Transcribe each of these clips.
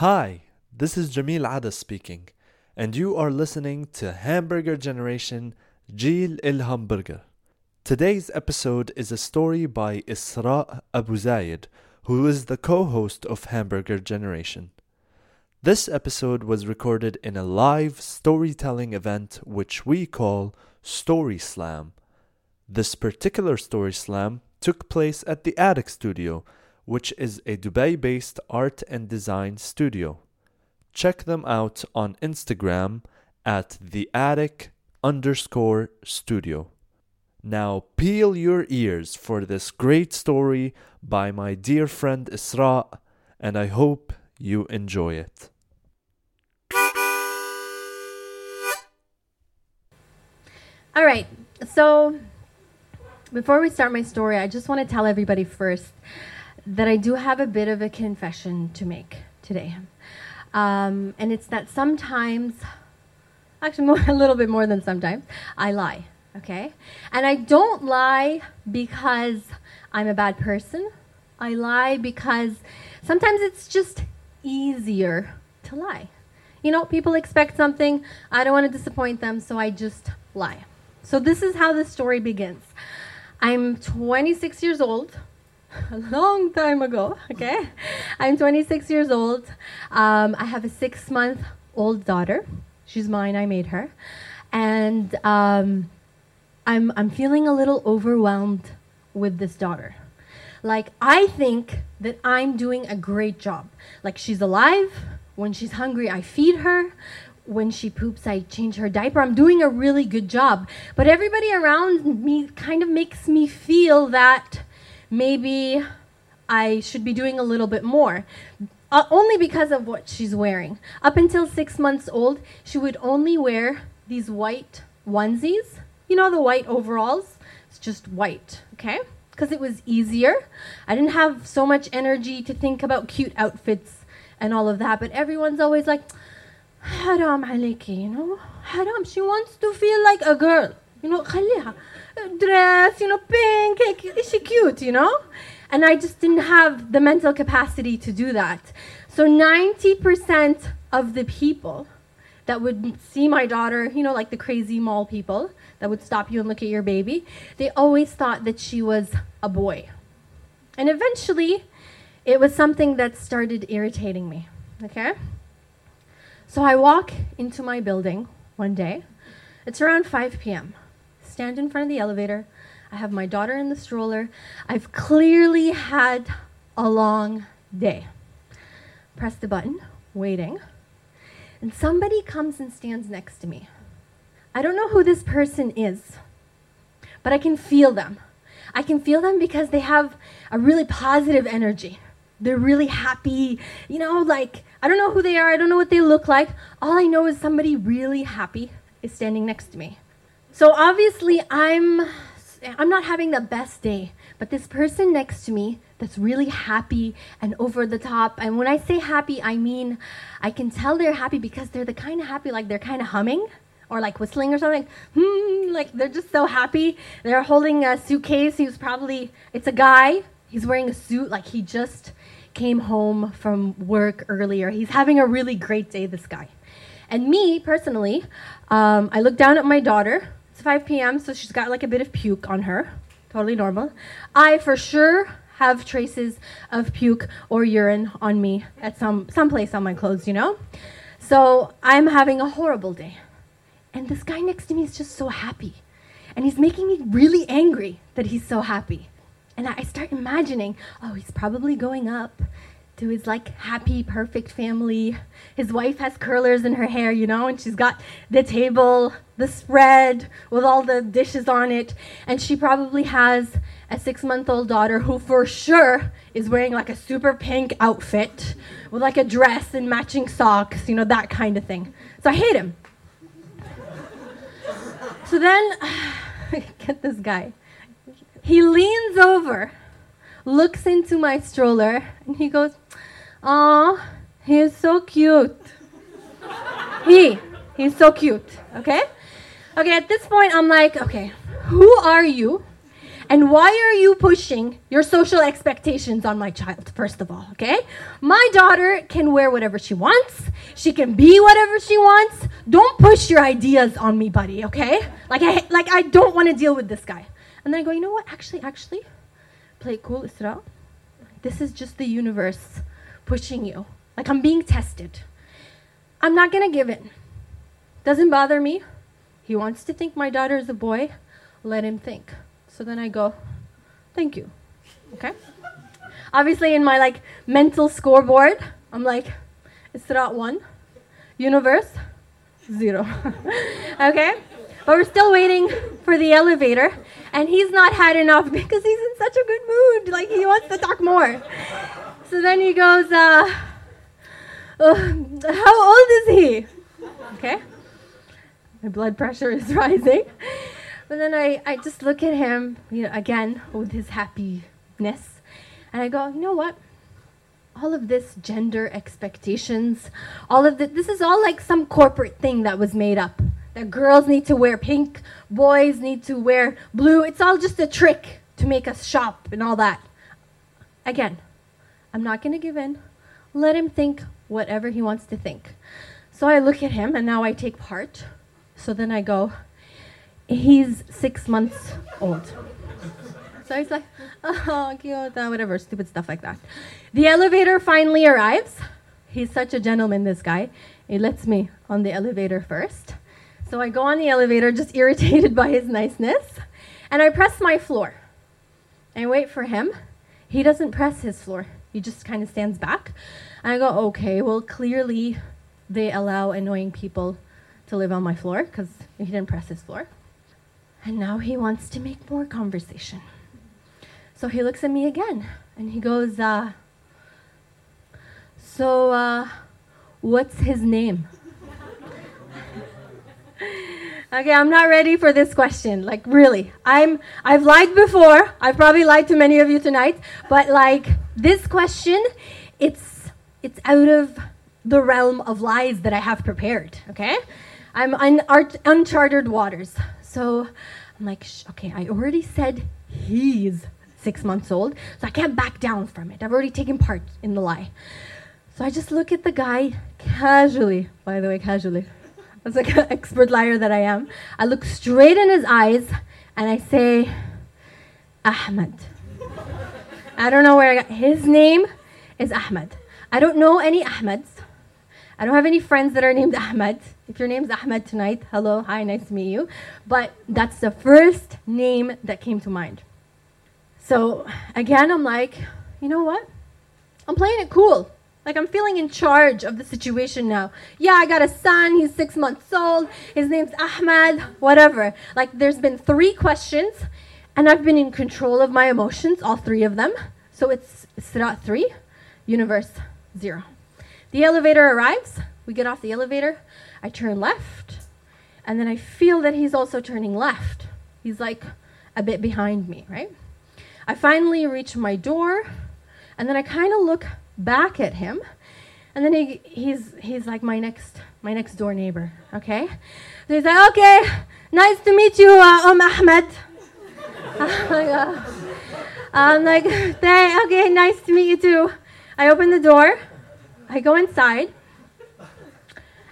Hi, this is Jamil Ada speaking, and you are listening to Hamburger Generation Jil El Hamburger. Today's episode is a story by Isra Abu Zayed, who is the co host of Hamburger Generation. This episode was recorded in a live storytelling event which we call Story Slam. This particular Story Slam took place at the Attic Studio, which is a Dubai based art and design studio. Check them out on Instagram at the attic underscore studio. Now peel your ears for this great story by my dear friend Isra, and I hope you enjoy it. All right. So before we start my story, I just want to tell everybody first that I do have a bit of a confession to make today. Um, and it's that sometimes, actually, more, a little bit more than sometimes, I lie. Okay? And I don't lie because I'm a bad person. I lie because sometimes it's just easier to lie. You know, people expect something, I don't want to disappoint them, so I just lie. So, this is how the story begins. I'm 26 years old, a long time ago, okay? I'm 26 years old. Um, I have a six month old daughter. She's mine, I made her. And um, I'm, I'm feeling a little overwhelmed with this daughter. Like, I think that I'm doing a great job. Like, she's alive. When she's hungry, I feed her when she poops, I change her diaper. I'm doing a really good job. But everybody around me kind of makes me feel that maybe I should be doing a little bit more. Uh, only because of what she's wearing. Up until six months old, she would only wear these white onesies. You know, the white overalls? It's just white, okay? Because it was easier. I didn't have so much energy to think about cute outfits and all of that, but everyone's always like, haram aliki, you know? Haram, she wants to feel like a girl you know خليها dress you know pink is she cute you know and I just didn't have the mental capacity to do that so 90% of the people that would see my daughter you know like the crazy mall people that would stop you and look at your baby they always thought that she was a boy and eventually it was something that started irritating me okay so I walk into my building one day. It's around 5 p.m. Stand in front of the elevator. I have my daughter in the stroller. I've clearly had a long day. Press the button, waiting. And somebody comes and stands next to me. I don't know who this person is, but I can feel them. I can feel them because they have a really positive energy. They're really happy, you know, like I don't know who they are, I don't know what they look like. All I know is somebody really happy is standing next to me. So obviously I'm I'm not having the best day, but this person next to me that's really happy and over the top. And when I say happy, I mean I can tell they're happy because they're the kind of happy like they're kind of humming or like whistling or something. Hmm, like they're just so happy. They're holding a suitcase. He's probably it's a guy. He's wearing a suit like he just came home from work earlier. He's having a really great day, this guy. And me, personally, um, I look down at my daughter. It's 5 p.m., so she's got like a bit of puke on her. Totally normal. I for sure have traces of puke or urine on me at some place on my clothes, you know? So I'm having a horrible day. And this guy next to me is just so happy. And he's making me really angry that he's so happy. And I start imagining, oh, he's probably going up to his like happy, perfect family. His wife has curlers in her hair, you know, and she's got the table, the spread with all the dishes on it. And she probably has a six month old daughter who, for sure, is wearing like a super pink outfit with like a dress and matching socks, you know, that kind of thing. So I hate him. so then, get this guy. He leans over, looks into my stroller, and he goes, "Oh, he is so cute." he, he's so cute. Okay, okay. At this point, I'm like, okay, who are you? And why are you pushing your social expectations on my child, first of all, okay? My daughter can wear whatever she wants. She can be whatever she wants. Don't push your ideas on me, buddy, okay? Like I like I don't want to deal with this guy. And then I go, you know what? Actually, actually, play cool, Isra. This is just the universe pushing you. Like I'm being tested. I'm not gonna give in. Doesn't bother me. He wants to think my daughter is a boy. Let him think. So then I go, thank you. Okay? Obviously, in my like mental scoreboard, I'm like, Isra one, universe zero. okay? But we're still waiting for the elevator, and he's not had enough because he's in such a good mood. Like he wants to talk more. So then he goes, uh, uh, how old is he? Okay? My blood pressure is rising. But then I, I just look at him, you know, again with his happiness, and I go, you know what? All of this gender expectations, all of this, this is all like some corporate thing that was made up. That girls need to wear pink, boys need to wear blue. It's all just a trick to make us shop and all that. Again, I'm not going to give in. Let him think whatever he wants to think. So I look at him and now I take part. So then I go, he's six months old. So he's like, oh, cute, uh, whatever, stupid stuff like that. The elevator finally arrives. He's such a gentleman, this guy. He lets me on the elevator first. So I go on the elevator, just irritated by his niceness, and I press my floor. I wait for him. He doesn't press his floor, he just kind of stands back. And I go, okay, well, clearly they allow annoying people to live on my floor because he didn't press his floor. And now he wants to make more conversation. So he looks at me again and he goes, uh, So, uh, what's his name? Okay, I'm not ready for this question. Like, really. I'm, I've lied before. I've probably lied to many of you tonight. But, like, this question, it's, it's out of the realm of lies that I have prepared, okay? I'm on in uncharted waters. So I'm like, okay, I already said he's six months old, so I can't back down from it. I've already taken part in the lie. So I just look at the guy casually, by the way, casually. As like an expert liar that I am. I look straight in his eyes and I say, Ahmed. I don't know where I got his name is Ahmed. I don't know any Ahmeds. I don't have any friends that are named Ahmed. If your name's Ahmed tonight, hello, hi, nice to meet you. But that's the first name that came to mind. So again, I'm like, you know what? I'm playing it cool. Like I'm feeling in charge of the situation now. Yeah, I got a son, he's six months old, his name's Ahmed, whatever. Like there's been three questions, and I've been in control of my emotions, all three of them. So it's Isra 3, Universe 0. The elevator arrives. We get off the elevator. I turn left. And then I feel that he's also turning left. He's like a bit behind me, right? I finally reach my door. And then I kind of look back at him. And then he, he's, he's like my next, my next door neighbor, okay? So he's like, okay, nice to meet you, uh, Um Ahmed. I'm like, okay, nice to meet you too. I open the door. I go inside,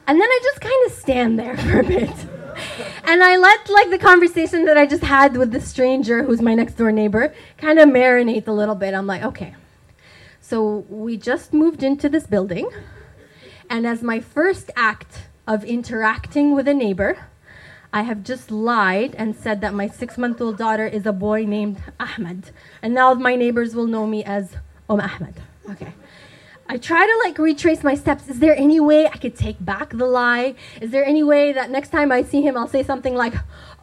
and then I just kind of stand there for a bit. and I let like the conversation that I just had with the stranger who's my next door neighbor kind of marinate a little bit. I'm like, okay. So we just moved into this building, and as my first act of interacting with a neighbor, I have just lied and said that my six month old daughter is a boy named Ahmed. And now my neighbors will know me as Om Ahmed. Okay. I try to like retrace my steps. Is there any way I could take back the lie? Is there any way that next time I see him, I'll say something like,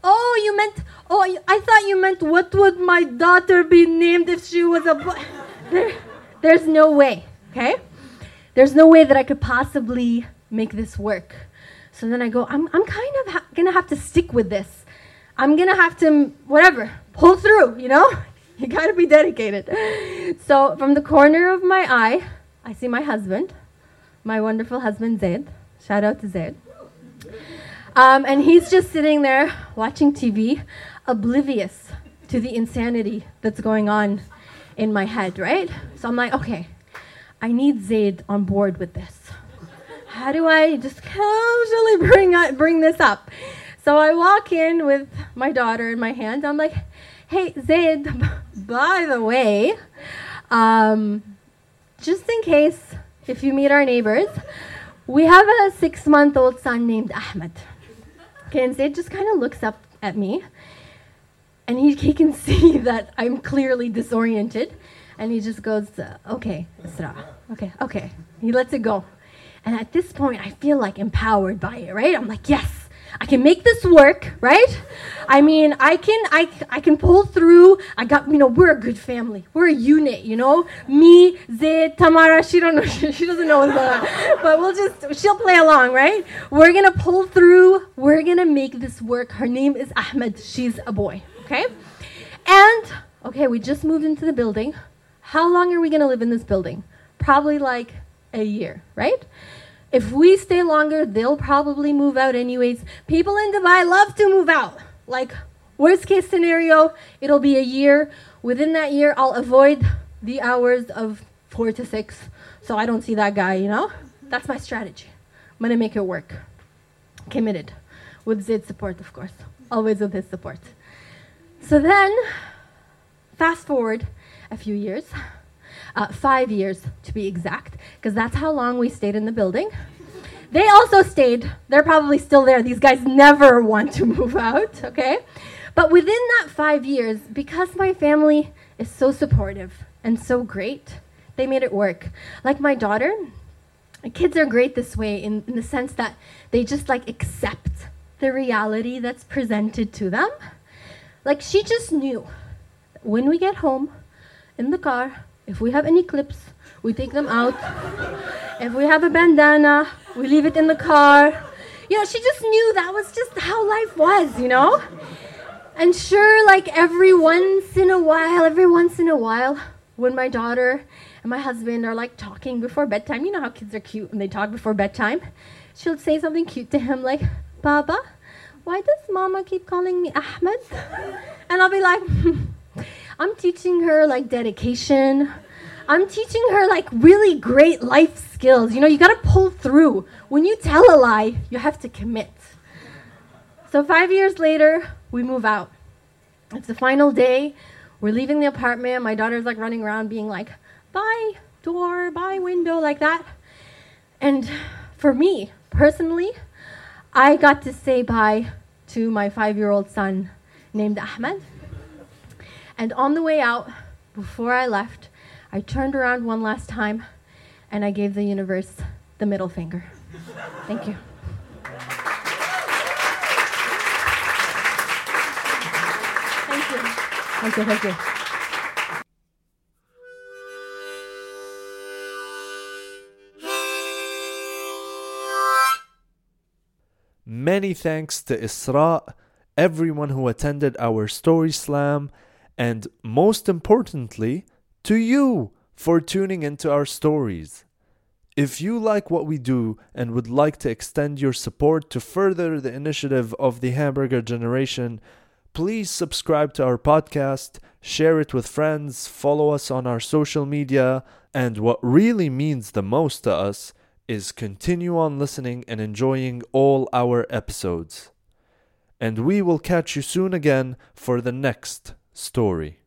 Oh, you meant, oh, I thought you meant, what would my daughter be named if she was a boy? There, there's no way, okay? There's no way that I could possibly make this work. So then I go, I'm, I'm kind of ha- gonna have to stick with this. I'm gonna have to, whatever, pull through, you know? You gotta be dedicated. So from the corner of my eye, I see my husband, my wonderful husband Zaid. Shout out to Zaid. Um, and he's just sitting there watching TV, oblivious to the insanity that's going on in my head, right? So I'm like, okay, I need Zaid on board with this. How do I just casually bring up, bring this up? So I walk in with my daughter in my hand. I'm like, hey, Zaid, by the way, um, just in case if you meet our neighbors, we have a six month old son named Ahmed. Okay, and Zaid just kind of looks up at me and he, he can see that I'm clearly disoriented. And he just goes, okay, Isra, okay, okay. He lets it go. And at this point, I feel like empowered by it, right? I'm like, yes, I can make this work, right? I mean, I can, I, I can pull through. I got, you know, we're a good family. We're a unit, you know. Me, Zaid, Tamara. She don't know. She doesn't know what's going on, but we'll just, she'll play along, right? We're gonna pull through. We're gonna make this work. Her name is Ahmed. She's a boy, okay? And okay, we just moved into the building. How long are we gonna live in this building? Probably like a year, right? If we stay longer, they'll probably move out anyways. People in Dubai love to move out. Like, worst case scenario, it'll be a year. Within that year, I'll avoid the hours of four to six so I don't see that guy, you know? That's my strategy. I'm gonna make it work. Committed. With Zaid's support, of course. Always with his support. So then, fast forward a few years uh, five years to be exact, because that's how long we stayed in the building. They also stayed. They're probably still there. These guys never want to move out, okay? But within that five years, because my family is so supportive and so great, they made it work. Like my daughter, kids are great this way in, in the sense that they just like accept the reality that's presented to them. Like she just knew when we get home in the car, if we have any clips, we take them out. if we have a bandana, we leave it in the car. You know, she just knew that was just how life was, you know? And sure, like every once in a while, every once in a while, when my daughter and my husband are like talking before bedtime, you know how kids are cute when they talk before bedtime, she'll say something cute to him like, Baba, why does mama keep calling me Ahmed? And I'll be like, I'm teaching her like dedication. I'm teaching her like really great life skills. You know, you got to pull through. When you tell a lie, you have to commit. So 5 years later, we move out. It's the final day. We're leaving the apartment. My daughter's like running around being like, "Bye door, bye window" like that. And for me, personally, I got to say bye to my 5-year-old son named Ahmed. And on the way out, before I left, I turned around one last time and I gave the universe the middle finger. Thank you. Thank you. Thank you. Thank you. Many thanks to Isra, everyone who attended our story slam, and most importantly, to you for tuning into our stories. If you like what we do and would like to extend your support to further the initiative of the Hamburger Generation, please subscribe to our podcast, share it with friends, follow us on our social media, and what really means the most to us is continue on listening and enjoying all our episodes. And we will catch you soon again for the next story.